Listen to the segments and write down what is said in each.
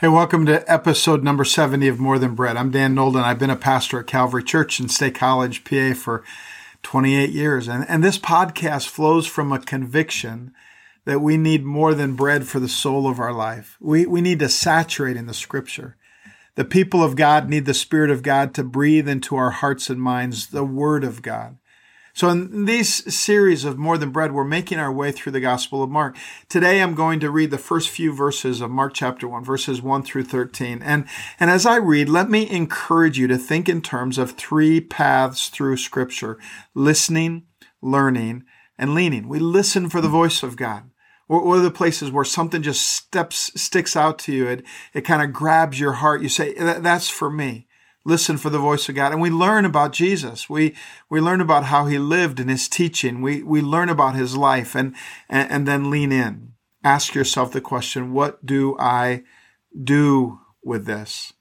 Hey, welcome to episode number 70 of More Than Bread. I'm Dan Nolden. I've been a pastor at Calvary Church in State College, PA for 28 years. And, and this podcast flows from a conviction that we need more than bread for the soul of our life. We, we need to saturate in the scripture. The people of God need the Spirit of God to breathe into our hearts and minds the Word of God. So in these series of More Than Bread, we're making our way through the Gospel of Mark. Today I'm going to read the first few verses of Mark chapter 1, verses 1 through 13. And, and as I read, let me encourage you to think in terms of three paths through Scripture. Listening, learning, and leaning. We listen for the voice of God. What are the places where something just steps, sticks out to you? It, it kind of grabs your heart. You say, that's for me listen for the voice of God. And we learn about Jesus. We, we learn about how he lived and his teaching. We, we learn about his life and, and, and then lean in. Ask yourself the question, what do I do with this?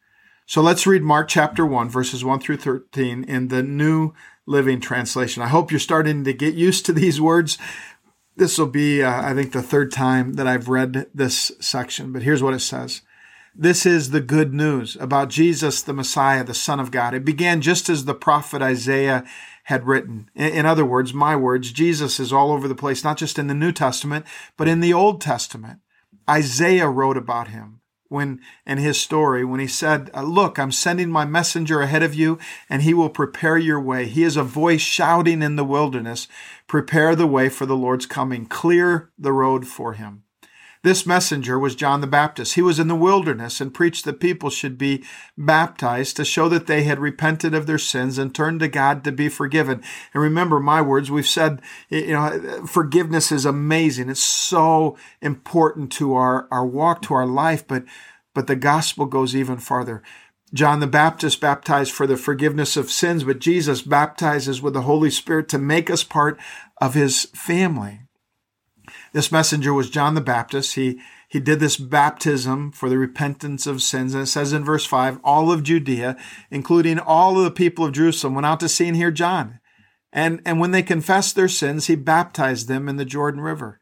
So let's read Mark chapter 1, verses 1 through 13 in the New Living Translation. I hope you're starting to get used to these words. This will be, uh, I think, the third time that I've read this section, but here's what it says. This is the good news about Jesus, the Messiah, the Son of God. It began just as the prophet Isaiah had written. In other words, my words, Jesus is all over the place, not just in the New Testament, but in the Old Testament. Isaiah wrote about him when in his story when he said uh, look i'm sending my messenger ahead of you and he will prepare your way he is a voice shouting in the wilderness prepare the way for the lord's coming clear the road for him this messenger was John the Baptist. He was in the wilderness and preached that people should be baptized to show that they had repented of their sins and turned to God to be forgiven. And remember my words, we've said, you know, forgiveness is amazing. It's so important to our, our walk, to our life, but, but the gospel goes even farther. John the Baptist baptized for the forgiveness of sins, but Jesus baptizes with the Holy Spirit to make us part of his family. This messenger was John the Baptist. He, he did this baptism for the repentance of sins. And it says in verse 5 all of Judea, including all of the people of Jerusalem, went out to see and hear John. And, and when they confessed their sins, he baptized them in the Jordan River.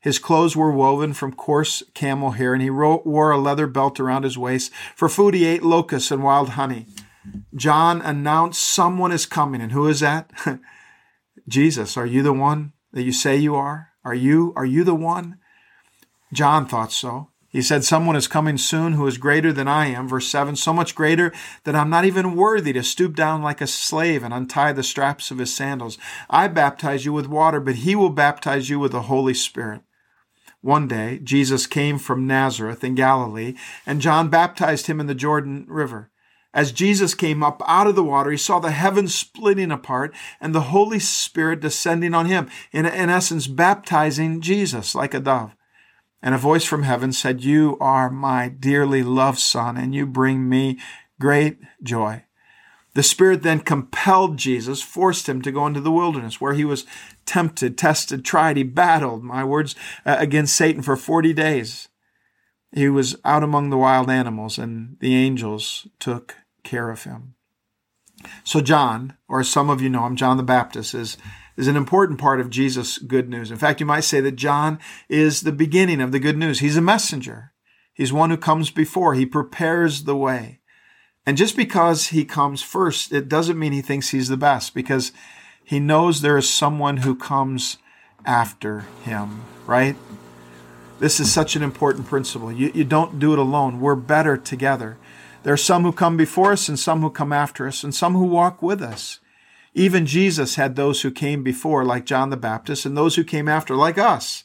His clothes were woven from coarse camel hair, and he wore a leather belt around his waist. For food, he ate locusts and wild honey. John announced, Someone is coming. And who is that? Jesus. Are you the one that you say you are? Are you, are you the one? John thought so. He said, Someone is coming soon who is greater than I am. Verse 7 So much greater that I'm not even worthy to stoop down like a slave and untie the straps of his sandals. I baptize you with water, but he will baptize you with the Holy Spirit. One day, Jesus came from Nazareth in Galilee, and John baptized him in the Jordan River. As Jesus came up out of the water, he saw the heavens splitting apart and the Holy Spirit descending on him, in, in essence, baptizing Jesus like a dove. And a voice from heaven said, You are my dearly loved Son, and you bring me great joy. The Spirit then compelled Jesus, forced him to go into the wilderness where he was tempted, tested, tried. He battled, my words, uh, against Satan for 40 days. He was out among the wild animals, and the angels took care of him. So, John, or some of you know him, John the Baptist, is, is an important part of Jesus' good news. In fact, you might say that John is the beginning of the good news. He's a messenger, he's one who comes before, he prepares the way. And just because he comes first, it doesn't mean he thinks he's the best, because he knows there is someone who comes after him, right? This is such an important principle. You, you don't do it alone. We're better together. There are some who come before us and some who come after us and some who walk with us. Even Jesus had those who came before, like John the Baptist, and those who came after, like us,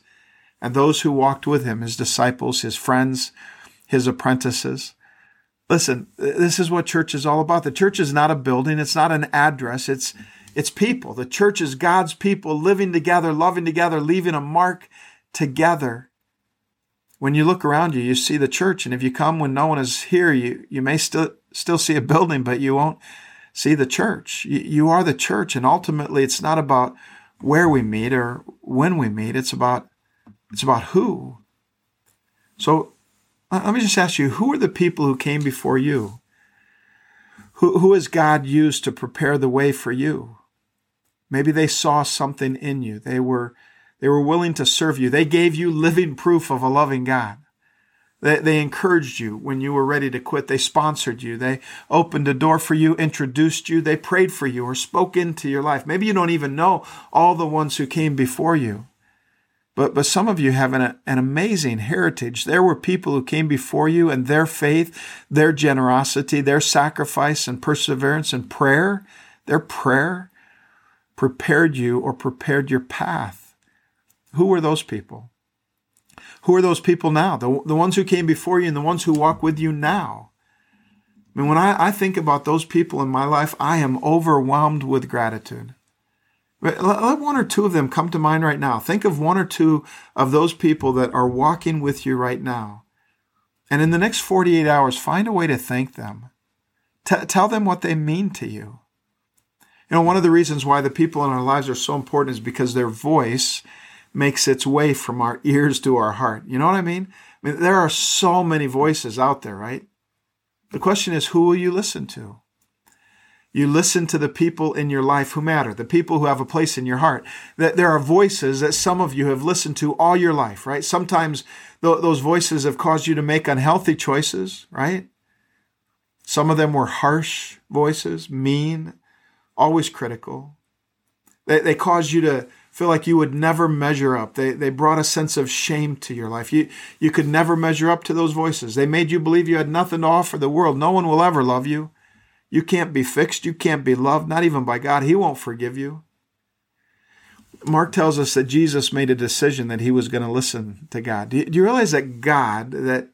and those who walked with him, his disciples, his friends, his apprentices. Listen, this is what church is all about. The church is not a building, it's not an address, it's it's people. The church is God's people living together, loving together, leaving a mark together when you look around you, you see the church. And if you come when no one is here, you, you may still, still see a building, but you won't see the church. You, you are the church. And ultimately, it's not about where we meet or when we meet. It's about, it's about who. So let me just ask you, who are the people who came before you? Who, who has God used to prepare the way for you? Maybe they saw something in you. They were they were willing to serve you. They gave you living proof of a loving God. They, they encouraged you when you were ready to quit. They sponsored you. They opened a door for you, introduced you. They prayed for you or spoke into your life. Maybe you don't even know all the ones who came before you. But, but some of you have an, an amazing heritage. There were people who came before you and their faith, their generosity, their sacrifice and perseverance and prayer, their prayer prepared you or prepared your path. Who were those people? Who are those people now? The, the ones who came before you and the ones who walk with you now. I mean, when I, I think about those people in my life, I am overwhelmed with gratitude. Let one or two of them come to mind right now. Think of one or two of those people that are walking with you right now. And in the next 48 hours, find a way to thank them. T- tell them what they mean to you. You know, one of the reasons why the people in our lives are so important is because their voice makes its way from our ears to our heart. You know what I mean? I mean, there are so many voices out there, right? The question is, who will you listen to? You listen to the people in your life who matter, the people who have a place in your heart. That there are voices that some of you have listened to all your life, right? Sometimes th- those voices have caused you to make unhealthy choices, right? Some of them were harsh voices, mean, always critical. They, they caused you to feel like you would never measure up. They, they brought a sense of shame to your life. You, you could never measure up to those voices. They made you believe you had nothing to offer the world. No one will ever love you. You can't be fixed. You can't be loved, not even by God. He won't forgive you. Mark tells us that Jesus made a decision that he was going to listen to God. Do you, do you realize that God, that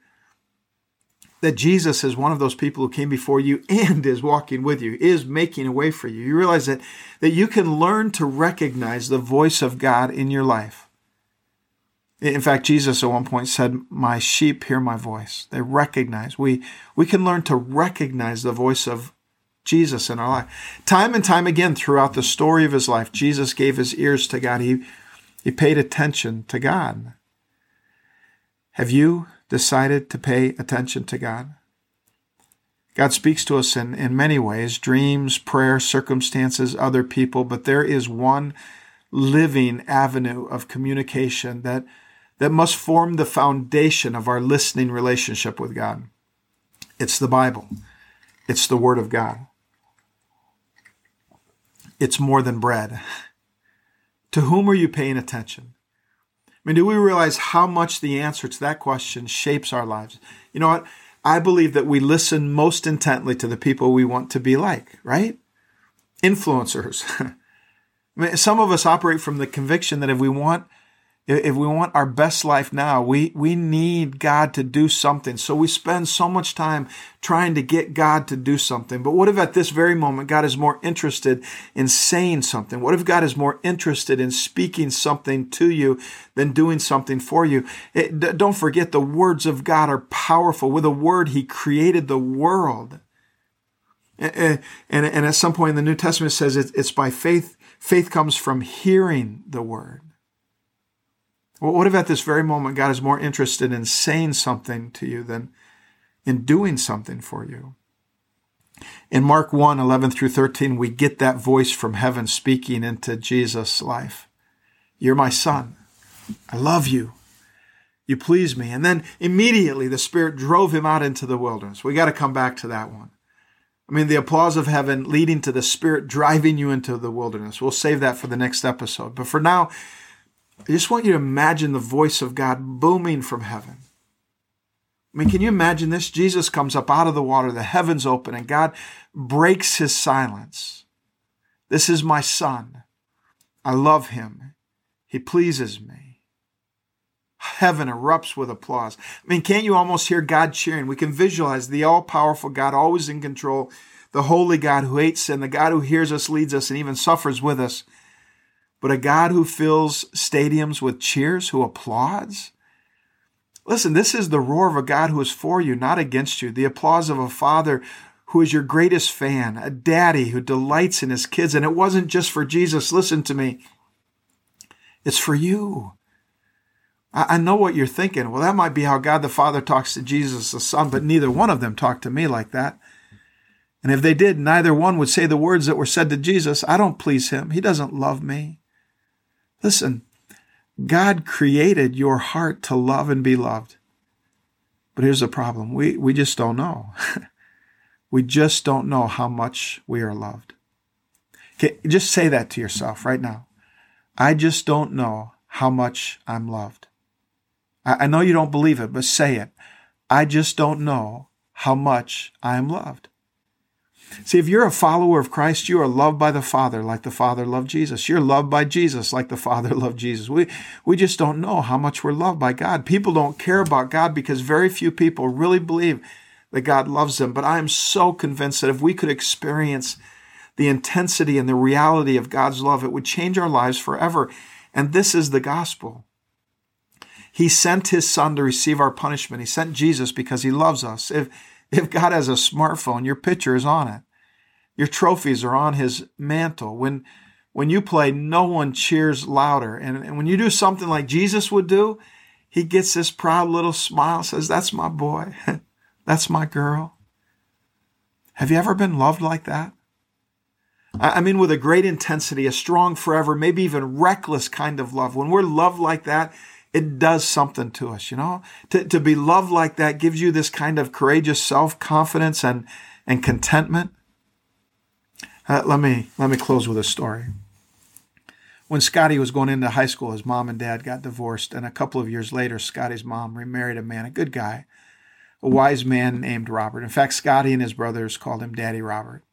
that Jesus is one of those people who came before you and is walking with you, is making a way for you. You realize that, that you can learn to recognize the voice of God in your life. In fact, Jesus at one point said, My sheep hear my voice. They recognize. We, we can learn to recognize the voice of Jesus in our life. Time and time again throughout the story of his life, Jesus gave his ears to God. He, he paid attention to God. Have you decided to pay attention to God? God speaks to us in, in many ways dreams, prayer, circumstances, other people, but there is one living avenue of communication that, that must form the foundation of our listening relationship with God. It's the Bible, it's the Word of God it's more than bread. to whom are you paying attention? I mean, do we realize how much the answer to that question shapes our lives? You know what? I believe that we listen most intently to the people we want to be like, right? Influencers. I mean, some of us operate from the conviction that if we want if we want our best life now, we, we need God to do something. So we spend so much time trying to get God to do something. But what if at this very moment God is more interested in saying something? What if God is more interested in speaking something to you than doing something for you? It, don't forget the words of God are powerful. With a word, He created the world. And, and, and at some point in the New Testament it says it's by faith. Faith comes from hearing the word. Well, what if at this very moment God is more interested in saying something to you than in doing something for you? In Mark 1 11 through 13, we get that voice from heaven speaking into Jesus' life. You're my son. I love you. You please me. And then immediately the Spirit drove him out into the wilderness. We got to come back to that one. I mean, the applause of heaven leading to the Spirit driving you into the wilderness. We'll save that for the next episode. But for now, I just want you to imagine the voice of God booming from heaven. I mean, can you imagine this? Jesus comes up out of the water, the heavens open, and God breaks his silence. This is my son. I love him. He pleases me. Heaven erupts with applause. I mean, can't you almost hear God cheering? We can visualize the all powerful God, always in control, the holy God who hates sin, the God who hears us, leads us, and even suffers with us but a God who fills stadiums with cheers, who applauds? Listen, this is the roar of a God who is for you, not against you. The applause of a father who is your greatest fan, a daddy who delights in his kids. And it wasn't just for Jesus. Listen to me. It's for you. I know what you're thinking. Well, that might be how God the Father talks to Jesus the Son, but neither one of them talked to me like that. And if they did, neither one would say the words that were said to Jesus I don't please him. He doesn't love me. Listen, God created your heart to love and be loved. But here's the problem we, we just don't know. we just don't know how much we are loved. Okay, just say that to yourself right now. I just don't know how much I'm loved. I, I know you don't believe it, but say it. I just don't know how much I am loved. See, if you're a follower of Christ, you are loved by the Father like the Father loved Jesus. You're loved by Jesus like the Father loved Jesus. We, we just don't know how much we're loved by God. People don't care about God because very few people really believe that God loves them. But I am so convinced that if we could experience the intensity and the reality of God's love, it would change our lives forever. And this is the gospel. He sent his son to receive our punishment. He sent Jesus because he loves us. If, if God has a smartphone, your picture is on it. Your trophies are on his mantle. When, when you play, no one cheers louder. And, and when you do something like Jesus would do, he gets this proud little smile, says, That's my boy. That's my girl. Have you ever been loved like that? I mean, with a great intensity, a strong, forever, maybe even reckless kind of love. When we're loved like that, it does something to us, you know? To, to be loved like that gives you this kind of courageous self confidence and, and contentment. Uh, let me let me close with a story. When Scotty was going into high school, his mom and dad got divorced, and a couple of years later, Scotty's mom remarried a man, a good guy, a wise man named Robert. In fact, Scotty and his brothers called him Daddy Robert.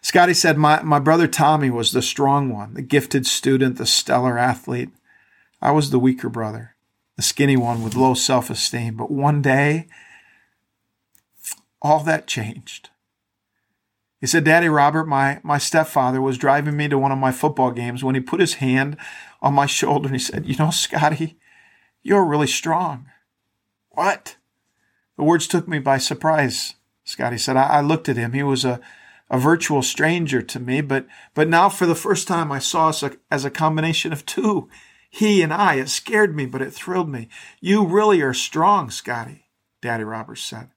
Scotty said, my, my brother Tommy was the strong one, the gifted student, the stellar athlete. I was the weaker brother, the skinny one with low self esteem. But one day, all that changed. He said, Daddy Robert, my, my stepfather was driving me to one of my football games when he put his hand on my shoulder and he said, You know, Scotty, you're really strong. What? The words took me by surprise, Scotty said. I, I looked at him. He was a, a virtual stranger to me, but, but now for the first time I saw us as a combination of two. He and I. It scared me, but it thrilled me. You really are strong, Scotty, Daddy Roberts said.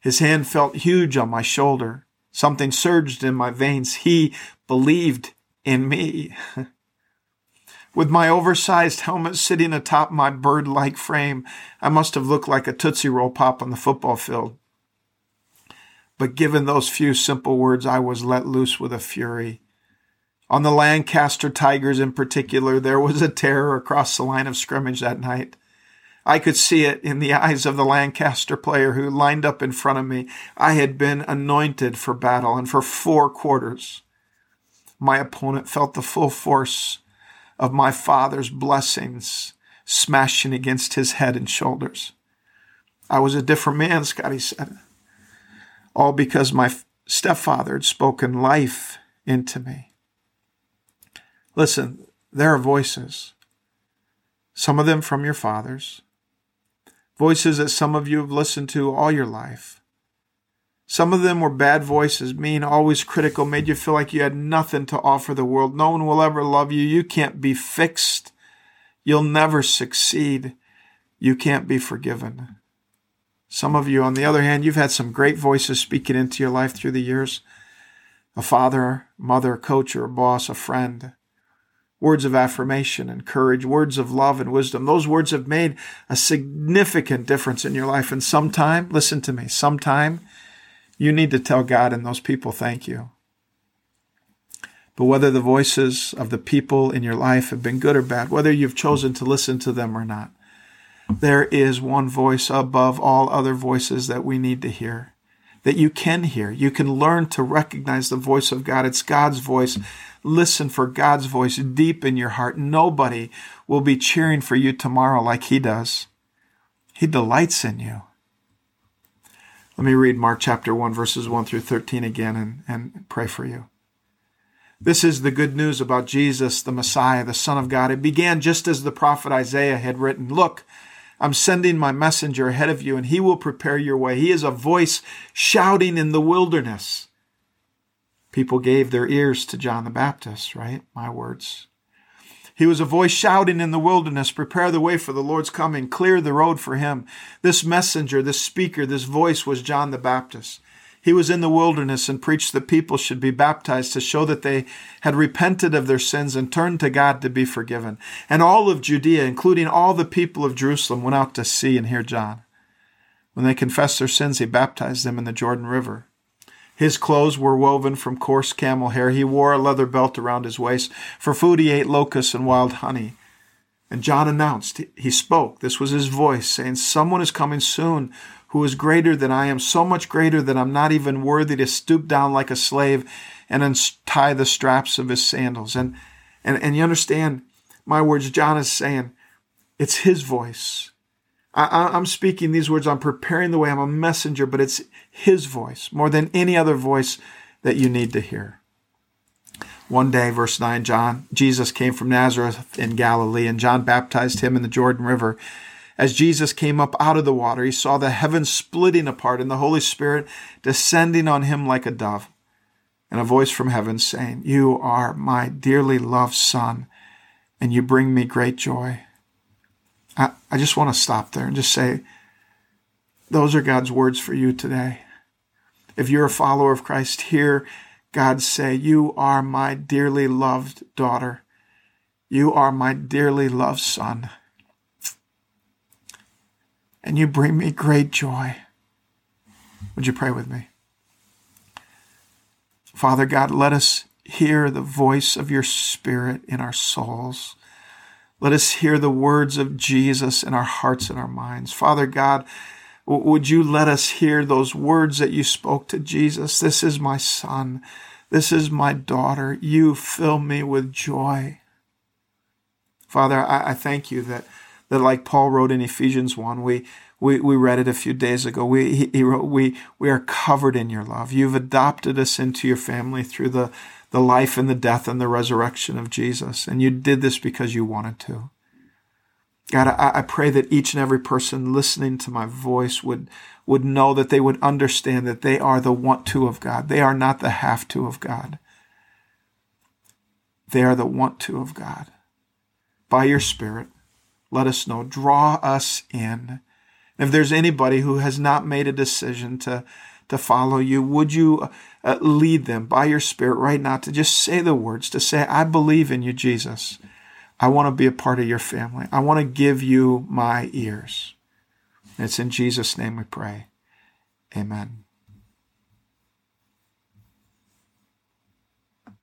His hand felt huge on my shoulder. Something surged in my veins. He believed in me. With my oversized helmet sitting atop my bird like frame, I must have looked like a Tootsie Roll pop on the football field. But given those few simple words, I was let loose with a fury. On the Lancaster Tigers in particular, there was a terror across the line of scrimmage that night. I could see it in the eyes of the Lancaster player who lined up in front of me. I had been anointed for battle, and for four quarters, my opponent felt the full force of my father's blessings smashing against his head and shoulders. I was a different man, Scotty said. All because my stepfather had spoken life into me. Listen, there are voices, some of them from your fathers, voices that some of you have listened to all your life. Some of them were bad voices, mean, always critical, made you feel like you had nothing to offer the world. No one will ever love you. You can't be fixed. You'll never succeed. You can't be forgiven. Some of you, on the other hand, you've had some great voices speaking into your life through the years a father, mother, coach, or boss, a friend words of affirmation and courage, words of love and wisdom. Those words have made a significant difference in your life. And sometime, listen to me, sometime you need to tell God and those people thank you. But whether the voices of the people in your life have been good or bad, whether you've chosen to listen to them or not, there is one voice above all other voices that we need to hear, that you can hear. You can learn to recognize the voice of God. It's God's voice Listen for God's voice deep in your heart. Nobody will be cheering for you tomorrow like He does. He delights in you. Let me read Mark chapter 1, verses 1 through 13 again and, and pray for you. This is the good news about Jesus, the Messiah, the Son of God. It began just as the prophet Isaiah had written Look, I'm sending my messenger ahead of you, and he will prepare your way. He is a voice shouting in the wilderness. People gave their ears to John the Baptist, right? My words. He was a voice shouting in the wilderness, prepare the way for the Lord's coming, clear the road for him. This messenger, this speaker, this voice was John the Baptist. He was in the wilderness and preached that people should be baptized to show that they had repented of their sins and turned to God to be forgiven. And all of Judea, including all the people of Jerusalem, went out to see and hear John. When they confessed their sins, he baptized them in the Jordan River. His clothes were woven from coarse camel hair. He wore a leather belt around his waist. For food, he ate locusts and wild honey. And John announced, he spoke, this was his voice, saying, Someone is coming soon who is greater than I am, so much greater that I'm not even worthy to stoop down like a slave and untie the straps of his sandals. And, and, and you understand my words, John is saying, it's his voice. I, am speaking these words, I'm preparing the way, I'm a messenger, but it's his voice more than any other voice that you need to hear. One day, verse 9, John, Jesus came from Nazareth in Galilee, and John baptized him in the Jordan River. As Jesus came up out of the water, he saw the heavens splitting apart and the Holy Spirit descending on him like a dove. And a voice from heaven saying, You are my dearly loved Son, and you bring me great joy. I, I just want to stop there and just say, those are God's words for you today. If you're a follower of Christ, hear God say, You are my dearly loved daughter. You are my dearly loved son. And you bring me great joy. Would you pray with me? Father God, let us hear the voice of your Spirit in our souls. Let us hear the words of Jesus in our hearts and our minds. Father God, would you let us hear those words that you spoke to Jesus? This is my son. This is my daughter. You fill me with joy. Father, I, I thank you that, that like Paul wrote in Ephesians 1, we, we, we read it a few days ago. We, he, wrote, we, we are covered in your love. You've adopted us into your family through the, the life and the death and the resurrection of Jesus. And you did this because you wanted to. God, I, I, pray that each and every person listening to my voice would, would know that they would understand that they are the want to of God. They are not the have to of God. They are the want to of God. By your Spirit, let us know. Draw us in. If there's anybody who has not made a decision to, to follow you, would you uh, lead them by your Spirit right now to just say the words, to say, I believe in you, Jesus. I want to be a part of your family. I want to give you my ears. it's in Jesus' name we pray. Amen.